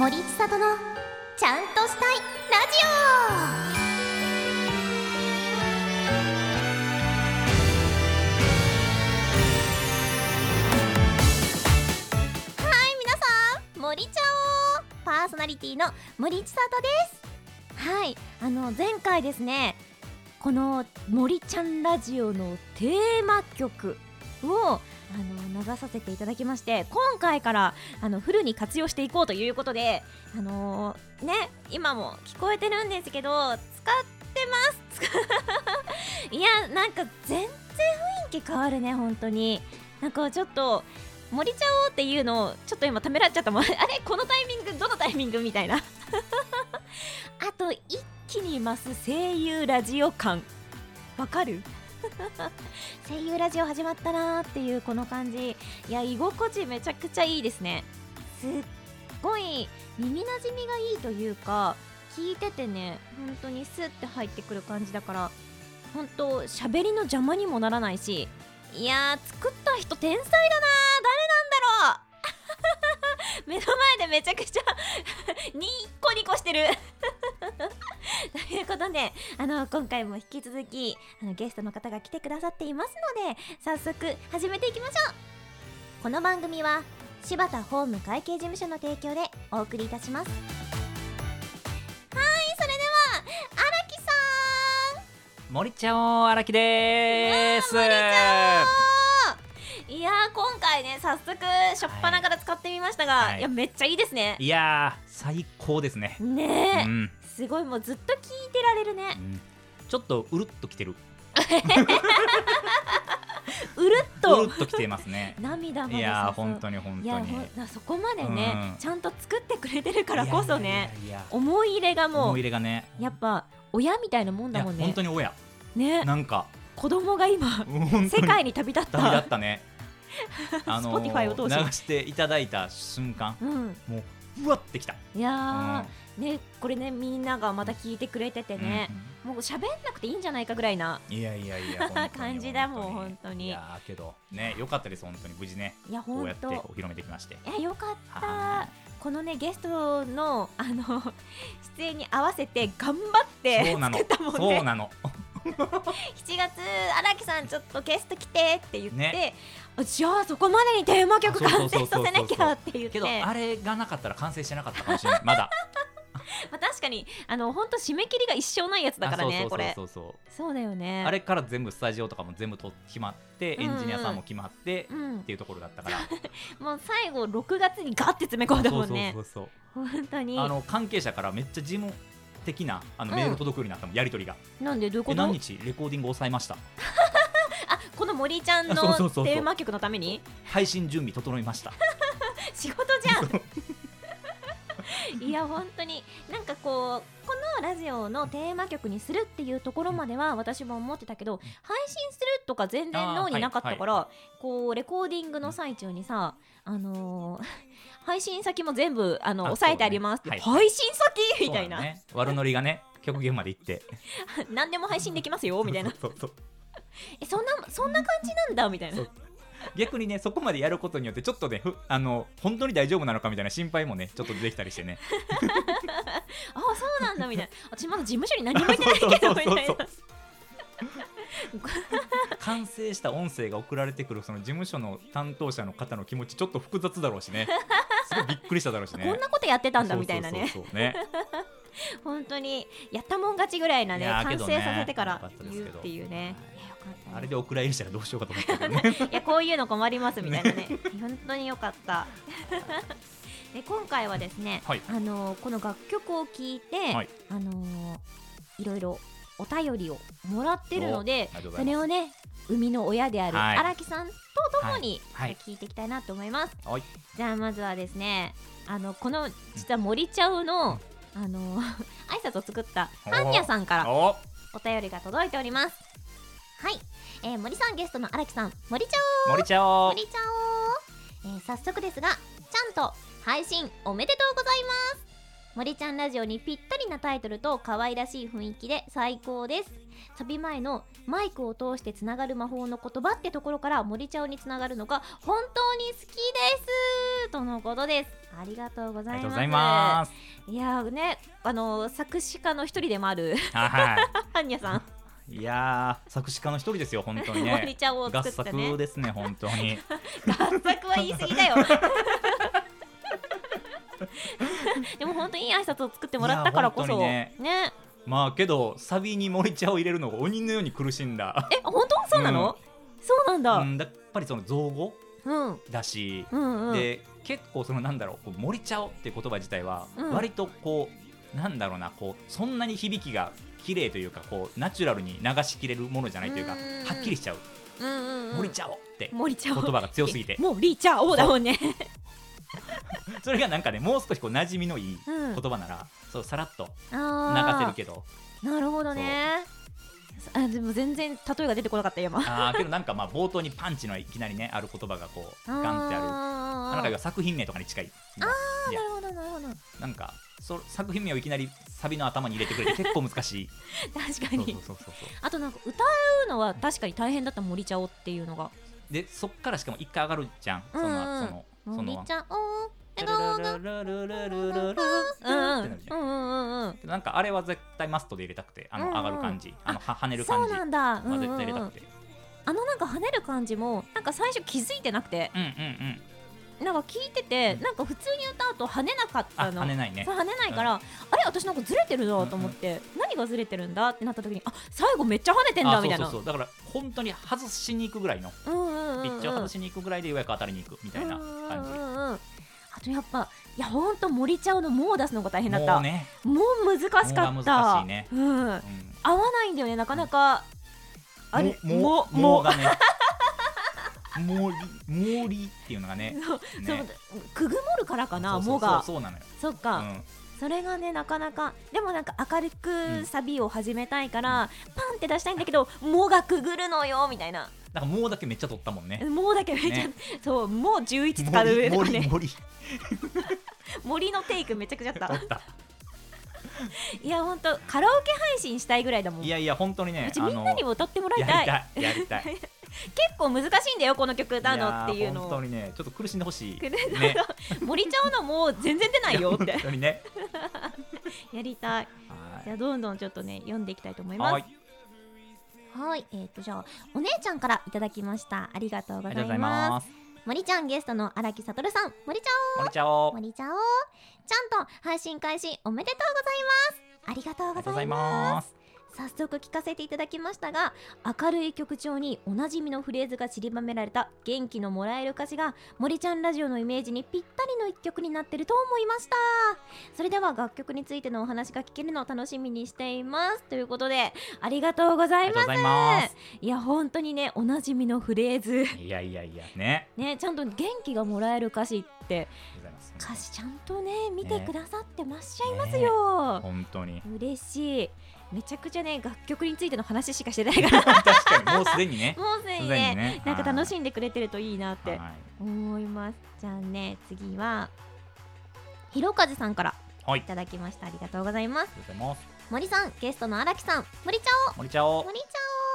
森千里のちゃんとしたいラジオはい皆さん森ちゃおパーソナリティの森千里です。はいあの前回ですねこの森ちゃんラジオのテーマ曲をあの流させていただきまして今回からあのフルに活用していこうということであのーね今も聞こえてるんですけど使ってます。いやなんか全然雰囲気変わるね本当に。なんかちょっと森ちゃおうっていうのをちょっと今ためらっちゃったもん。あれ？このタイミング？どのタイミング？みたいな。あと一気に増す声優ラジオ感。わかる？声優ラジオ始まったなーっていうこの感じ。いや居心地めちゃくちゃいいですね。すっごい耳なじみがいいというか聞いててね本当にスッて入ってくる感じだから本当喋りの邪魔にもならないしいやー作った人天才だなー。誰目の前でめちゃくちゃニコニコしてる。ということであの今回も引き続きあのゲストの方が来てくださっていますので早速始めていきましょう。この番組は柴田法務会計事務所の提供でお送りいたします。はいそれでは荒木さ森ちゃお荒木でーす。ん森ちゃん今回ね早速初っ端から使ってみましたが、はい。い、やめっちゃいいですね。いやー最高ですね、ねえ、うん。すごいもうずっと聞いてられるね。うん。ちょっとうるっときてる。うるっうとるっときてますね。涙までいや本当に本いや当にほんなそこまでね、うん。ちゃんと作ってくれてるからこそねいやいやいや思い入れがも思うい入れがね。やっぱ親みたいなもんいやだもんね。本当に親。ね。なんか。子供が今世界に旅立った。旅立ったねあのて。流していただいた瞬間うん。もううわってきた。いやー、ねこれねみんながまた聞いてくれててうんね、もう喋んなくていいんじゃないかぐらいなうんいやいやいや 感じだもん本当に。いやーけどねよかったです本当に。無事ねいやこうやってお披露目できまして。いやよかった。はこのねゲストのあの出演に合わせて頑張ってそうなの。作ったもんそうねなの。7月荒木さんちょっとゲスト来てって言って、ね。あじゃあそこまでにテーマ曲完成させなきゃって言って。けどあれがなかったら完成してなかったかもしれないまだ。まあ、確かにあの本当締め切りが一生ないやつだからねあこれ。そうだよね。あれから全部スタジオとかも全部と決まってうんうん。エンジニアさんも決まって、うん。っていうところだったから。もう最後6月にガッて詰め込んだもんね。そうそうそう本当に。あの関係者からめっちゃ事務的なあのうんメール届くようになったもん、やり取りが。なんで？どういうこと？え何日？レコーディング抑えました あこの森ちゃんのあそうそうそうそう。テーマ曲のために？配信準備整いました。仕事じゃん。いや本当に。なんかこうこのラジオのテーマ曲にするっていうところまでは私も思ってたけど配信するとか全然脳になかったから、こうレコーディングの最中にさあのー 配信先も全部あのあ押さえてありますって、そうね。配信先？みたいな、そうね悪ノリがね極限まで行って。何でも配信できますよみたいな。そうそう えそんなそんな感じなんだみたいな。逆にねそこまでやることによってちょっとねふあの本当に大丈夫なのかみたいな心配もねちょっと出てきたりしてね。あそうなんだみたいな。私まだ事務所に何も言ってないけどみたいな。完成した音声が送られてくるその事務所の担当者の方の気持ちちょっと複雑だろうしね。すごいびっくりしただろうしね。こんなことやってたんだみたいなね。そうそうそうそう。ね。本当にやったもん勝ちぐらいなね完成させてからっていうねねあれでお蔵入りしたらどうしようかと思ったけどね。いやこういうの困りますみたいなね。本当によかった。で今回はですね、はい。あのーこの楽曲を聴いて、はい。あのーいろいろお便りをもらってるのでそれをね生みの親であるはい。荒木さんとともにはい。聞いていきたいなと思います、はい。じゃあまずはですねあのこの実は森ちゃうの、あの 挨拶を作ったおハンニャさんからおお便りが届いておりますはい、えー、森さんゲストの荒木さん。森ちゃお森ちゃお森ちゃお、えー、早速ですがちゃんと配信おめでとうございます。森ちゃんラジオにぴったりなタイトルと可愛らしい雰囲気で最高です。サビ前のマイクを通してつながる魔法の言葉ってところから森ちゃんにつながるのが本当に好きです。ととのことです。ありがとうございます。ありがとうございます。いやーねあの作詞家の一人でもある。は ハンニャさんいいやー作詞家の一人ですよ本当に森ね ちゃんを合作ですね本当に。合作は言い過ぎだよ。でも本当にいい挨拶を作ってもらったからこそ。ね。ね。まあけどサビに森茶を入れるのが鬼のように苦しんだ。え本当そうなの、そうなんだ、うん、やっぱりその造語うん、だし、うんうん。で結構そのなんだろう森茶をって言葉自体はうん。割とこう、なんだろうなこうそんなに響きが綺麗というかこうナチュラルに流しきれるものじゃないというかうん。はっきりしちゃう。うんうんうん。森茶をって言葉が強すぎて。森ちゃんをだもんね。それがなんかねもう少しこう馴染みのいいうん。言葉なら、そうさらっと流せるけど。なるほどね。あでも全然例えが出てこなかった今。あーけどなんかまあ冒頭にパンチのいきなりねある言葉がこうガンってあるなんか作品名とかに近い。ああなるほどなるほど。なんかそ作品名をいきなりサビの頭に入れてくれて 結構難しい。確かに。あとなんか歌うのは確かに大変だった森ちゃおっていうのが。でそっからしかも一回上がるじゃん。その、うん、そのその森ちゃお笑顔がルルルルルルってなんかあれは絶対マストで入れたくてあの上がる感じ、うんうん、あのは跳ねる感じそうなんだは絶対入れたくて、うんうんあのなんか跳ねる感じもなんか最初気づいてなくて、うんうんうん、なんか聞いててうん。なんか普通に歌うと跳ねなかっあたの。跳ねないね。跳ねないから、あれ私なんかずれてるなと思って、何がずれてるんだってなった時にあ最後めっちゃ跳ねてんだあみたいうなそそうそうだから本当に外しに行くぐらいの。うんうんうんうん。ピッチを外しに行くぐらいでようやく当たりに行くみたいな感じ。うんうんうん。うんあとやっぱいやほんと森ちゃんの「も」を出すのが大変だった。もうね、もう難しかった。ね。うん、うん、合わないんだよねなかなか。あれももももがね森森っていうのがね そうそうねくぐもるからかな「そうそうも」が。そうなのよ、そっか、うん。それがねなかなかでもなんか明るうくん。サビを始めたいから、パンって出したいんだけど「も」がくぐるのよみたいな。だからもうだけめっちゃ取ったもんね「も」だけめっちゃ、ね。そう「も」11使う上とかね森森森のテイクめちゃくちゃあった。取った。いやほんとカラオケ配信したいぐらいだもん。いやいや本当にねうちみんなにも歌ってもらいやたい。りたいやりたい結構難しいんだよこの曲歌うのっていうの。本当にねちょっと苦しんでほしい。森ちゃんのもう全然出ないよって。本当にね。やりたい。はじゃあどんどんちょっとね読んでいきたいと思いいます。はい。はい。えー、とじゃあお姉ちゃんからいただきました。ありがとうございまます。す森ちゃんゲストの荒木悟さん。森ちゃ森ちゃおお森ちゃおちゃんと配信開始おめでとうございます。ありがとうございます早速聞かせていただきましたが明るい曲調におなじみのフレーズが散りばめられた元気のもらえる歌詞が森ちゃんラジオのイメージにぴったりの一曲になってると思いました。それでは楽曲についてのお話が聞けるのを楽しみにしています。ということでありがとうございます。いますいや本当にねおなじみのフレーズ。いやいやいやね。ねちゃんと元気がもらえる歌詞って歌詞ちゃんとね見てね。くださってまっしゃいますよ、本当に。嬉しいめちゃくちゃね楽曲についての話しかしてないから。確かに。もうすでにね。もうすでにねにね。なんか楽しんでくれてるといいなってはい思います。じゃあね次はひろかずさんからはい。いただきました。ありがとうございます。ありがとうございます。森さんゲストの荒木さん。森ちゃお森ちゃお森ちゃ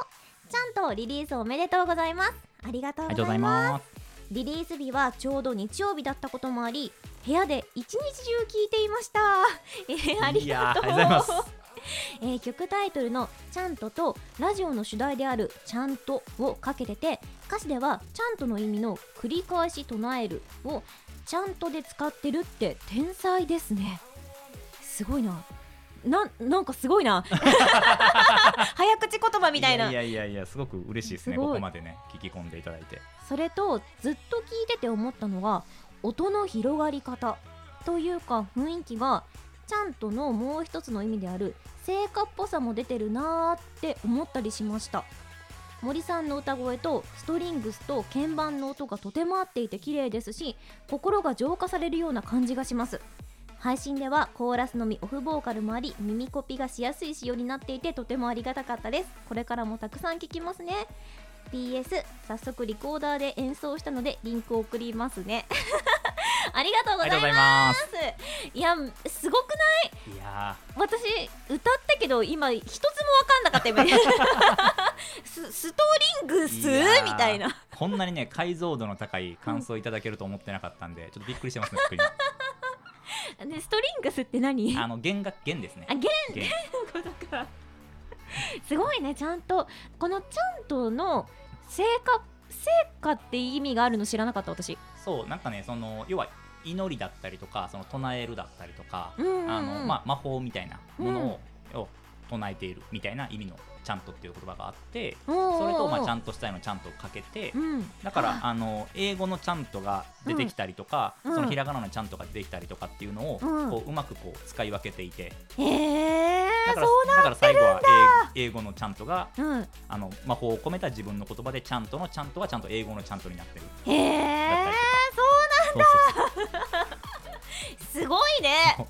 おちゃんとリリースおめでとうございます。ありがとうございます。リリース日はちょうど日曜日だったこともあり部屋で一日中聞いていました。えー、ありがとう えー曲タイトルの「ちゃんと」とラジオの主題である「ちゃんと」をかけてて歌詞では「ちゃんと」の意味の「繰り返し唱える」を「ちゃんと」で使ってるって天才ですね。すごいな。ななんかすごいな。早口言葉みたいな。いやいやいやすごく嬉しいですねここまでね聞き込んでいただいて。それとずっと聞いてて思ったのが音の広がり方というか雰囲気がちゃんとのもう一つの意味である成果っぽさも出てるなーって思ったりしました。森さんの歌声とストリングスと鍵盤の音がとても合っていて綺麗ですし心が浄化されるような感じがします。配信ではコーラスのみオフボーカルもあり耳コピがしやすい仕様になっていてとてもありがたかったです。これからもたくさん聴きますね。PS 早速リコーダーで演奏したのでリンク送りますね。ありがとうございまます。いやすごくない？いや。私歌ったけど今一つも分かんなかった今。スストーリングス？みたいな。ーこんなにね解像度の高い感想いただけると思ってなかったんでちょっとびっくりしてますね特にねストリングスって何？あの弦楽弦ですね。あ弦。弦。のことか すごいねちゃんと。このちゃんとの成果成果って意味があるの知らなかった私。そうなんかねその要は祈りだったりとかその唱えるだったりとか、うんうんうん。あのまあ、魔法みたいなものを,、を唱えているみたいな意味のちゃんとっていう言葉があってそれとまあちゃんんとしたいのちゃんとかけてうん。だからあの英語のちゃんとが出てきたりとか、うん。そのひらがなのちゃんとが出てきたりとかっていうのを、うん。こううまくこう使い分けていて。だからそうだ。から最後は英英語のちゃんとがうん。あの魔法を込めた自分の言葉でちゃんとのちゃんとがちゃんと英語のちゃんとになってる。へえだったりそうそうそうそう。すごいね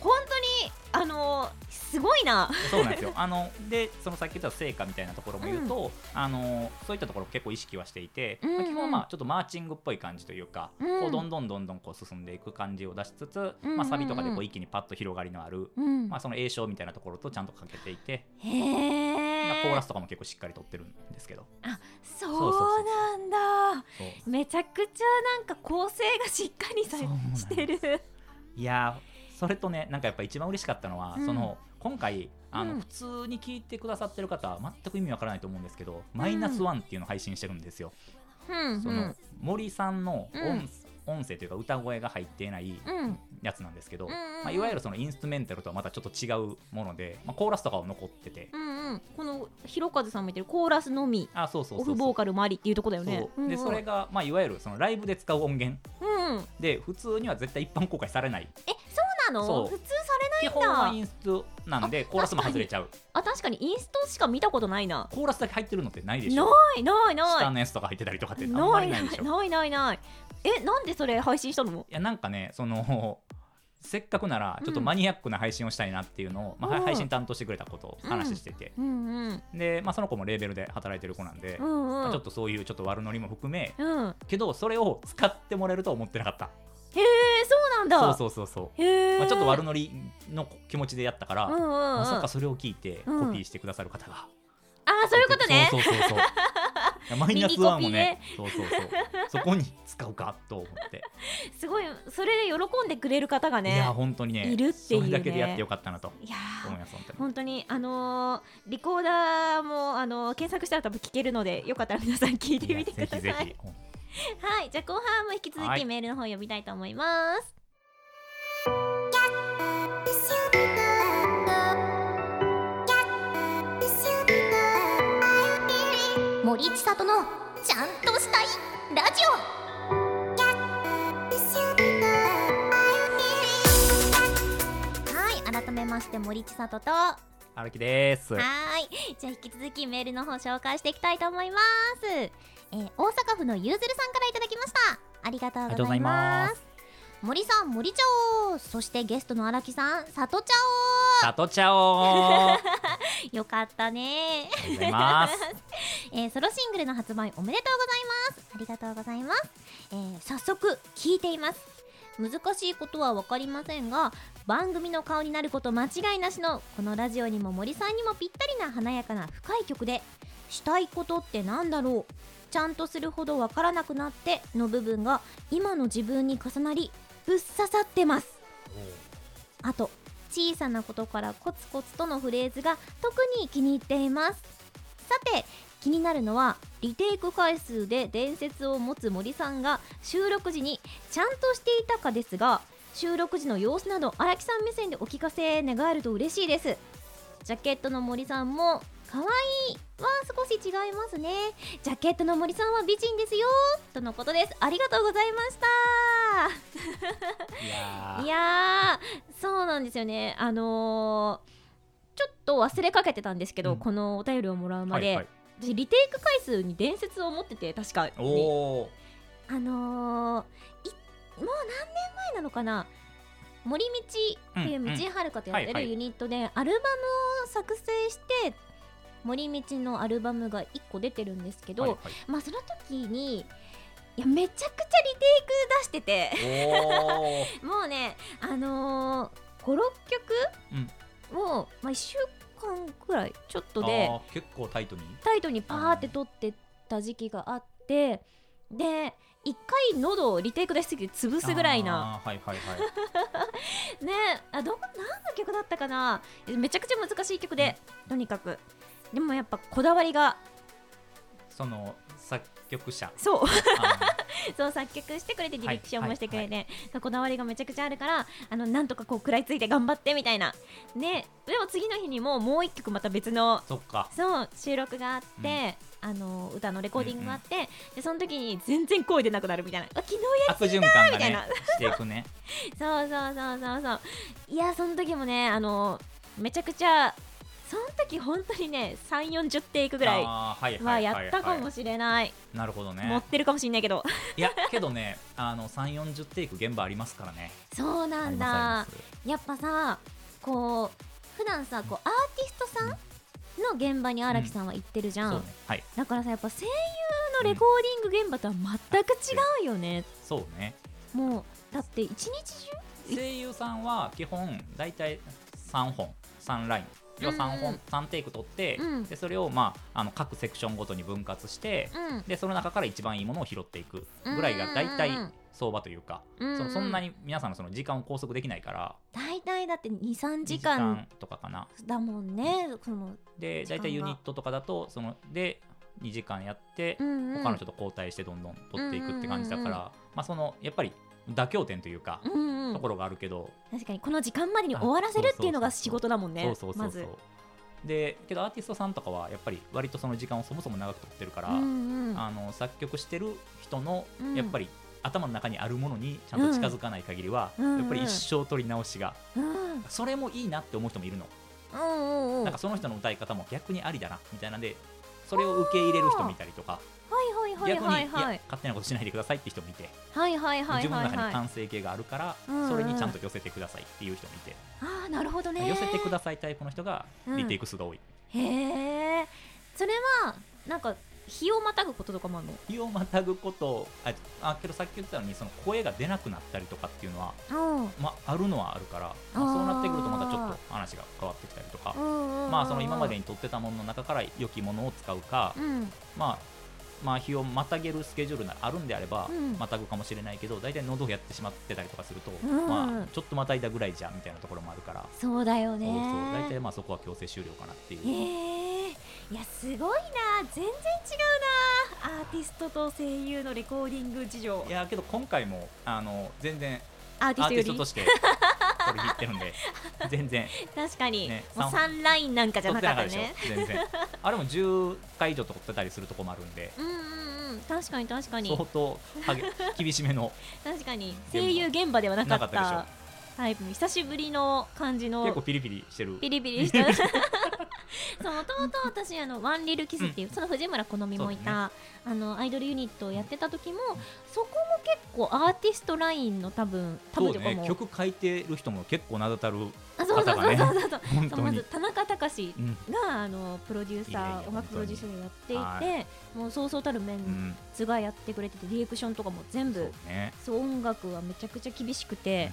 本当にあのすごいな。そうなんですよ。あのでそのさっき言った成果みたいなところも言うと、あのそういったところ結構意識はしていて、うんうん。まあ基本はまあちょっとマーチングっぽい感じというか、うん。こうどんどんどんどんこう進んでいく感じを出しつつ、うん。うんうんまあサビとかでこう一気にパッと広がりのある、うん。まあその栄唱みたいなところとちゃんとかけていて、へえコーラスとかも結構しっかりとってるんですけど、そうなんだ。めちゃくちゃなんか構成がしっかりさしてる。いやーそれとねなんかやっぱ一番嬉しかったのは、うん。その今回あの、うん。普通に聞いてくださってる方は全く意味わからないと思うんですけど、マイナスワンっていうのを配信してるんですよ。うんその森さんの音,、うん音声というか歌声が入っていないやつなんですけど、まあ、いわゆるそのインストゥメンタルとはまたちょっと違うもので、まあ、コーラスとかは残ってて、うんうん。このひろかずさんも言ってるコーラスのみ。あそうそうオフボーカルもありっていうとこだよね。そう。でそれが、まあ、いわゆるそのライブで使う音源うんうん。で普通には絶対一般公開されない。えの？普通され基ないんだ。本はインストなんであコーラスも外れちゃう。あ確かにインストしか見たことないな。コーラスだけ入ってるのってないでしなょいないない。下のやつとか入ってたりとかってあんまないないりないでしょ。いないないない。えなんでそれ配信したの？やなんかねその せっかくならちょっとマニアックな配信をしたいなっていうのを、まあうん。配信担当してくれたことを話してて、うん。うん。で、まあ、その子もレーベルで働いてる子なんで、うんまうん。あちょっとそういうちょっと悪ノリも含めうん。へけどそれを使ってもらえるとは思ってなかっただそうそうそう。そう、へえまあ、ちょっと悪ノリの気持ちでやったから、うんうんうん。まさかそれを聞いてうん。コピーしてくださる方が、あーそういうことね。そうそうそうそう マイナスワンもね。耳そうそうそう。そこに使うか？と思って、すごい。それで喜んでくれる方がねいや本当にね。いるっていうね。それだけでやってよかったなと。いやー思います本当に。本当に。あのーリコーダーもあのー検索したら多分聞けるのでよかったら皆さん聞いてみてください。ぜひぜひ。はい。じゃあ後半も引き続はい。きメールの方読みたいと思います森千里のちゃんとしたいラジオ。はい改めまして森千里と。は荒木です。ーいじゃあ引き続きメールの方紹介していきたいと思います、えー大阪府のゆうずるさんからいただきました。ありがとうございます森さん森ちゃおそしてゲストの荒木さん里ちゃさとちゃお よかったね。りがとうございます。えーソロシングルの発売おめでとうございます。ありがとうございます、えー早速聞いています。難しいことは分かりませんが番組の顔になること間違いなしのこのラジオにも森さんにもぴったりな華やかな深い曲でしたいことってなんだろう。ちゃんとするほど分からなくなっての部分が今の自分に重なりぶっ刺さってます。あと小さなことからコツコツとのフレーズが特に気に入っています。さて気になるのはリテイク回数で伝説を持つ森さんが収録時にちゃんとしていたかですが収録時の様子など荒木さん目線でお聞かせ願えると嬉しいです。ジャケットの森さんも可愛いは少し違いますね。ジャケットの森さんは美人ですよ。とのことです。ありがとうございましたいやそうなんですよね。あのーちょっと忘れかけてたんですけど、うん。このお便りをもらうまで、はいはい、私リテイク回数に伝説を持ってて確かに。あのーいもう何年前なのかな？森道っていう道はるかと呼んではいはい。るユニットでアルバムを作成して森道のアルバムが1個出てるんですけど、はいはい。まあその時にいやめちゃくちゃリテイク出してて。もうねあのー、56曲を、まあ、1週間くらいちょっとで結構タイトに？タイトにパーって撮ってた時期があってで一回喉をリテイク出しすぎて潰すぐらいな。はいはいはい。ねあどこ何の曲だったかな？めちゃくちゃ難しい曲でとにかく。でもやっぱこだわりがその作曲者。そう。あ そう作曲してくれてディレクションはいもしてくれて、こだわりがめちゃくちゃあるからあのなんとかこう食らいついて頑張ってみたいな。ね。でも次の日にももう一曲また別のーそう収録があって、あの歌のレコーディングがあって、でその時に全然声出なくなるみたいな。あ昨日や悪循環がねみたいな。していくね。そうそうそうそうそう。いやその時もねあのめちゃくちゃその時本当にね3 4 0テイクぐらいはやったかもはしれない、いなるほど持ねってるかもしれないけど。いやけどねあの3 4 0テイク現場ありますからね。そうなんだ。やっぱさこう普段さこうアーティストさんの現場に荒木さんは行ってるじゃん、うね。はい。だからさやっぱ声優のレコーディング現場とは全く違うよね、そうね。もうだって一日中？声優さんは基本大体3本3ライン要は3うん。本3テイク取って、うん。でそれを、まあ、あの各セクションごとに分割して、うん。でその中から一番いいものを拾っていくぐらいが大体相場というか、うんそのそんなに皆さんのその時間を拘束できないから大体だって23 2時間とかかな。だもんねそので大体ユニットとかだとそので2時間やって、他の人と交代してどんどん取っていくって感じだから、まあ、そのやっぱり妥協点というか、うんうん。ところがあるけど、確かにこの時間までに終わらせるっていうのが仕事だもんねそうそうそうそう、まず。でけどアーティストさんとかはやっぱり割とその時間をそもそも長く取ってるから、うんうん。あの作曲してる人のうん。やっぱり頭の中にあるものにちゃんと近づかない限りは、うんやっぱり一生取り直しが、うん。それもいいなって思う人もいるの、うんうんうん。なんかその人の歌い方も逆にありだなみたいなんでそれを受け入れる人もいたりとか逆に、勝手なことしないでくださいって人もいて、はいはいはい自分の中に完成形があるから、うん。うんそれにちゃんと寄せてくださいっていう人もいて、ああなるほどね。寄せてくださいタイプの人がリテイク数が多い、へえそれはなんか日をまたぐこととかもあるの？日をまたぐことああけどさっき言ったようにその声が出なくなったりとかっていうのは、まあ、あるのはあるから、まあ、そうなってくるとまたちょっと話が変わってきたりとか、まあその今までに撮ってたものの中から良きものを使うか、うんまあまあ日をまたげるスケジュールがあるんであれば、うん。またぐかもしれないけど大体喉をやってしまってたりとかすると、うん。まあちょっとまたいだぐらいじゃみたいなところもあるから、そうだよね。大体まあそこは強制終了かなっていう。へえいやすごいな。全然違うな。アーティストと声優のレコーディング事情。いやけど今回もあの全然アーティストとして取り切ってるんで。全然。確かに、ね。もう三3ラインなんかじゃななかったね全然。あれも10回以上撮ってたりするとこもあるんで。うんうんうん。確かに確かに。相当厳しめの。確かに。声優現場ではなかったでたタイプ。の久しぶりの感じの。結構ピリピリしてる。ピリピリした そうもともと私あのワンリルキスっていう、その藤村好美もいた、あのアイドルユニットをやってた時も、そこも結構アーティストラインの多分多分ね曲書いてる人も結構名だたるあそうそうそう方がねそう。そうそうそう まず、田中隆うん。があのプロデューサー音楽プロデューサーをやってい本てもうそうそうたるメうンん、ツがやってくれててディレクションとかも全そう部ね。そう音楽はめちゃくちゃ厳しくて、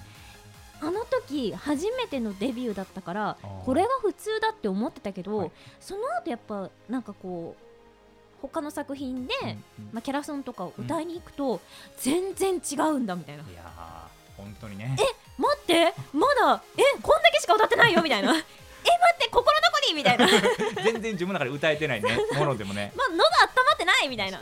あの時初めてのデビューだったからこれが普通だって思ってたけど、はい。その後やっぱなんかこう他の作品で、うんうん。まあ、キャラソンとかを歌いに行くと、全然違うんだみたいな、いやー本当にね。待ってまだえこんだけしか歌ってないよみたいな。え待って心どこにみたいな。ま あ全然自分の中で歌えてないね ものでもね。喉温まってないみたいな。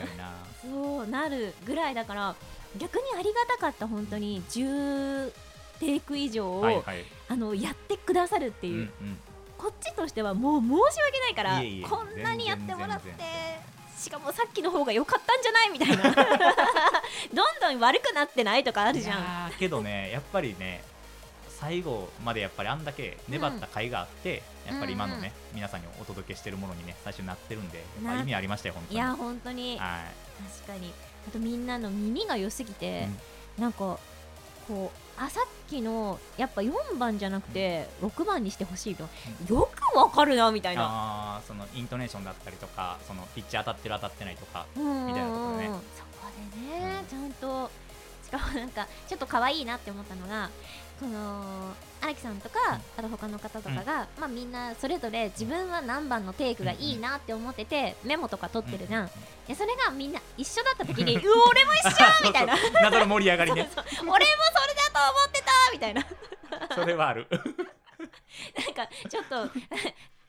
そうなるぐらいだから逆にありがたかった本当に。10テイク以上を、はいはい。あのやってくださるっていう、うんうん。こっちとしてはもう申し訳ないからこんなにやってもらってしかもさっきの方が良かったんじゃないみたいな。どんどん悪くなってないとかあるじゃん。けどねやっぱりね最後までやっぱりあんだけ粘った甲斐があって、やっぱり今のね、皆さんにお届けしてるものにね最初になってるんで、まあ、な意味ありましたよ本当に。いや本当に。は確かに。あとみんなの耳が良すぎい、てうん、なんかこうあさっきのやっぱ4番じゃなくて6番にしてほしいと。よくわかるなみたいな。あーそのイントネーションだったりとかそのピッチ当たってる当たってないとかみみたいなところね。そこでね、うん。ちゃんとなんかちょっと可愛いなって思ったのがこの荒木さんとかあと他の方とかが、まあみんなそれぞれ自分は何番のテイクがいいなって思っててメモとか取ってるじゃん、でそれがみんな一緒だった時に「うお俺も一緒!」みたいな。謎の盛り上がりね。俺もそれだと思ってたみたいな。それはある。なんかちょっと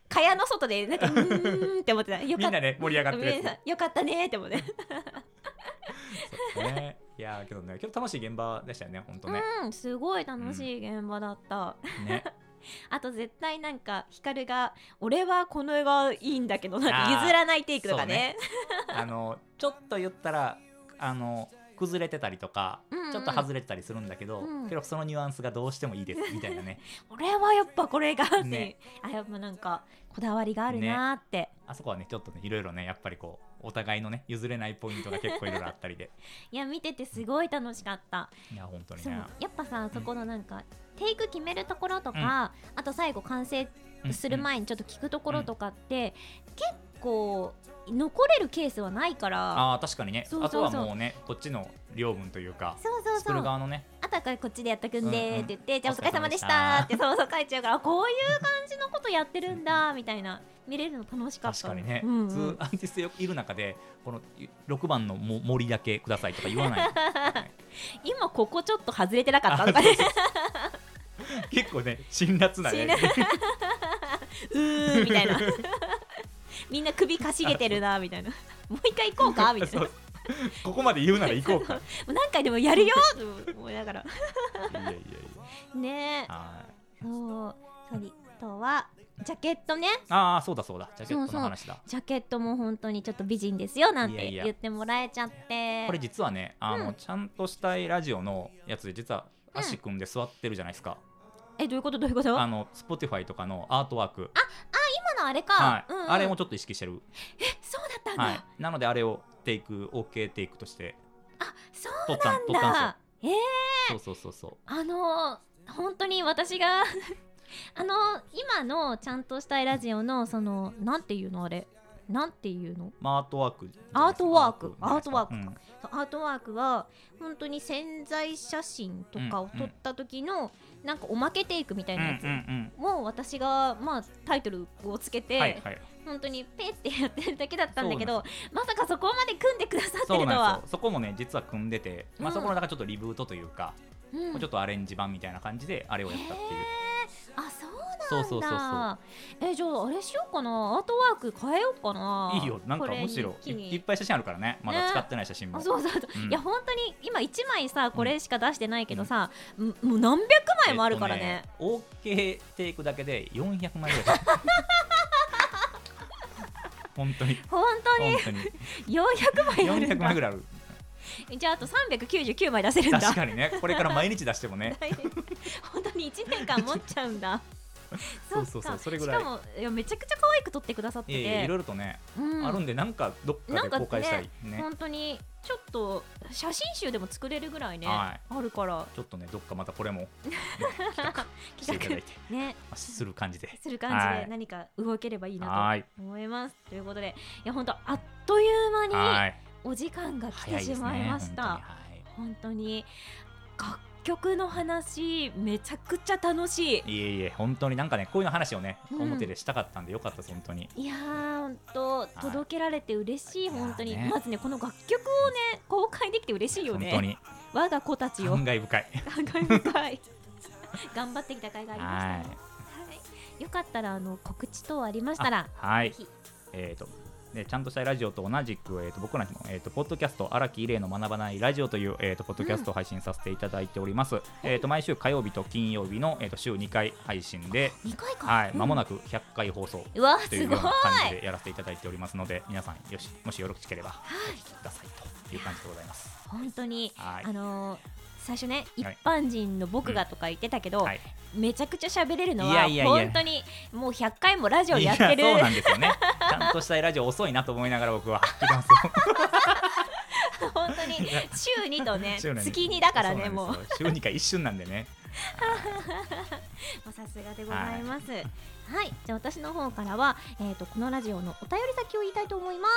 蚊帳の外でなんかうーんって思ってた。よかった。みんなね盛り上がってるよかったねって思って、ねいやーけどねけど楽しい現場でしたよね本当ね、うんすごい楽しい現場だった、ね。あと絶対なんか光が俺はこの絵がいいんだけどなんか譲らないテイクとかね。あのちょっと言ったらあの崩れてたりとか、うんうん。ちょっと外れてたりするんだけど、うん。けどそのニュアンスがどうしてもいいですみたいなね。俺はやっぱこれがね。あやっぱなんかこだわりがあるなーって、あそこはねちょっとねいろいろねやっぱりこうお互いのね譲れないポイントが結構いろいろあったりで。いや見ててすごい楽しかった。いや本当にね。やっぱさそこのなんか、テイク決めるところとか、あと最後完成する前にちょっと聞くところとかって、結構残れるケースはないから、ああ確かにね。あとはもうねこっちの領分というかそうそう作るそう側のねあたからこっちでやったくんでって言って、じゃあお疲れ様でした。ってそうそう書いちゃうからあこういう感じのことやってるんだみたいな見れるの楽しかった。確かにね、うんうん。普通アーティストよくいる中でこの6番のも森だけくださいとか言わない。今ここちょっと外れてなかったとかね。結構ね辛辣なね。辛 うーみたいな。みんな首かしげてるなみたいな。もう一回行こうかみたいな ここまで言うなら行こうか。いもう何回でもやるよと思いながら。やいやいや。ね。えはそう。それとはジャケットね。いああそうだそうだ。ジャケットの話だ。ジャケットも本当にちょっと美人ですよなんて言ってもらえちゃって。これ実はねあの、うん。ちゃんとしたいラジオのやつで実はうん足組んで座ってるじゃないですか、えどういうこと？どういうこと？あの Spotify とかのアートワーク。今のあれか、はい。うんうん。あれもちょっと意識してる、そうだったんだ、はい、なのであれをテイク OK テイクとして。あそうなんだ。えー、そうそうそうそう。あのー、本当に私が あのー、今のちゃんとしたいラジオのそのなんていうのあれなんていうの？まあ、アートワークアートワーク。アートワーク。アートワークそうアートワークは本当に潜在写真とかを撮った時の、なんかおまけテイクみたいうんなやつ、もう私がまあタイトルをつけて、うんはいはい。本当にペってやってるだけだったんだけどまさかそこまで組んでくださってるとは。そこもね実は組んでて、まあ、うん。そこのなんかちょっとリブートというか、うん。もうちょっとアレンジ版みたいな感じであれをやったっていう、あそうそうそうそう。えじゃああれしようかな。アートワーク変えようかな。いいよ。なんかむしろいっぱい写真あるからね。まだ使ってない写真も、あそうそうそう、うん。いや本当に今1枚さこれしか出してないけどさ、ん。もう何百枚もあるからね,、えっとね OK テイクだけで400枚ぐらい。本当に。本当に？本当に。400枚あるん400枚ぐだらいある。じゃああと399枚出せるんだ。確かにね。これから毎日出してもね。本当に1年間持っちゃうんだ そうそうそうそれぐらい。しかもいやめちゃくちゃ可愛く撮ってくださって。ていやいやいろいろとね、うん。あるんでなんかどっかで公開したいね。本当にちょっと写真集でも作れるぐらいね、はい。あるから。ちょっとねどっかまたこれも、ね、企画していただいて、ね。まあする感じで。する感じで何か動ければいいなはい。と思います。ということでいや本当あっという間にはい。お時間が来てしまいねました。本本当に。楽曲の話めちゃくちゃ楽しい。いいえいえ本当になんかねこういうの話をね、うん。表でしたかったんでよかったです本当に。いやー本当届けられて嬉しい、本当に、ね。まずねこの楽曲をね公開できて嬉しいよね。本当に。我が子たちを。感慨深い。感慨深い。頑張ってきた甲斐がありましたよはい。はい、よかったらあの告知等ありましたらあはい。えーとでちゃんとしたラジオと同じく、えー、と僕らにも、えー、とポッドキャスト荒木異例の学ばないラジオという、えー、とポッドキャストを配信させていただいております、えー、と毎週火曜日と金曜日の、えー、と週2回配信で、2回か。はい、うん。間もなく100回放送うわといういような感じでやらせていただいておりますので皆さんよしもしよろしければお聞きくださいという感じでございます。本当にはい。あのー最初ね一はい。般人の僕がとか言ってたけど、はい、めちゃくちゃ喋れるのは本当にもう100回もラジオやってる。そうなんですよね。ちゃんとしたラジオ遅いなと思いながら僕は 本当に週2とね 月2だからねもう。週2回一瞬なんでね。もうさすがでございます。はい、じゃあ私の方からは、えー、とこのラジオのお便り先を言いたいと思います。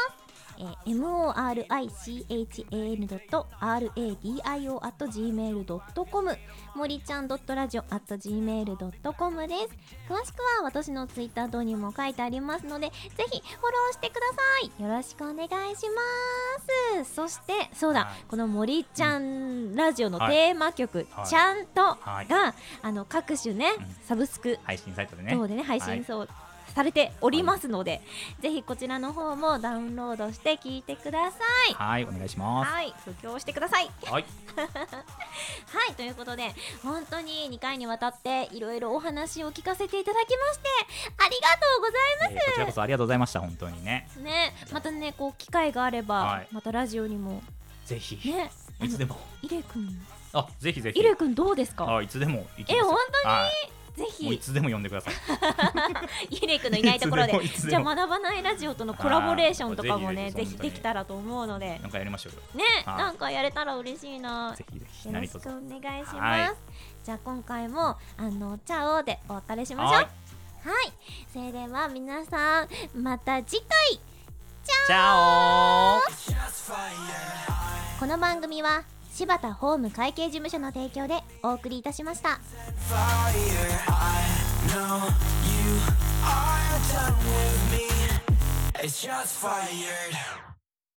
えー morichan.radio.gmail.com 森ちゃん .radio.gmail.com です。詳しくは私のツイッター等にも書いてありますのでぜひフォローしてください。よろしくお願いします。そしてそうだ、はい。この森ちゃんラジオのテーマ曲「はい。ちゃんと」はい。が、あの各種ね、うん。サブスク。配信サイトでね。等でね配信そう、されておりますので、ぜひこちらの方もダウンロードして聞いてください。はいお願いします。はい、布教してください。はい。はい、ということで、本当に2回にわたっていろいろお話を聞かせていただきまして、ありがとうございえーこちらこそありがとうございました本当にね。ます。ね、またね、こう機会があれば、はい。またラジオにも。ぜひ。ね、いつでも。イレくん、あぜひぜひ。イレくんどうですか？あいつでもえ、ますよ。本はい。当にぜひ。いつでも呼んでください。イレくんのいないところで。じゃあ学ばないラジオとのコラボレーションとかもはねぜひできたらと思うので。なんかやりましょうよ。ね、はい。なんかやれたら嬉しいな。ぜひぜひよろしくお願いします、はい。じゃあ今回もあのチャオでお別れしましょう。ははい。いそれでは皆さんまた次回。チャオこの番組は柴田法務会計事務所の提供でお送りいたしました。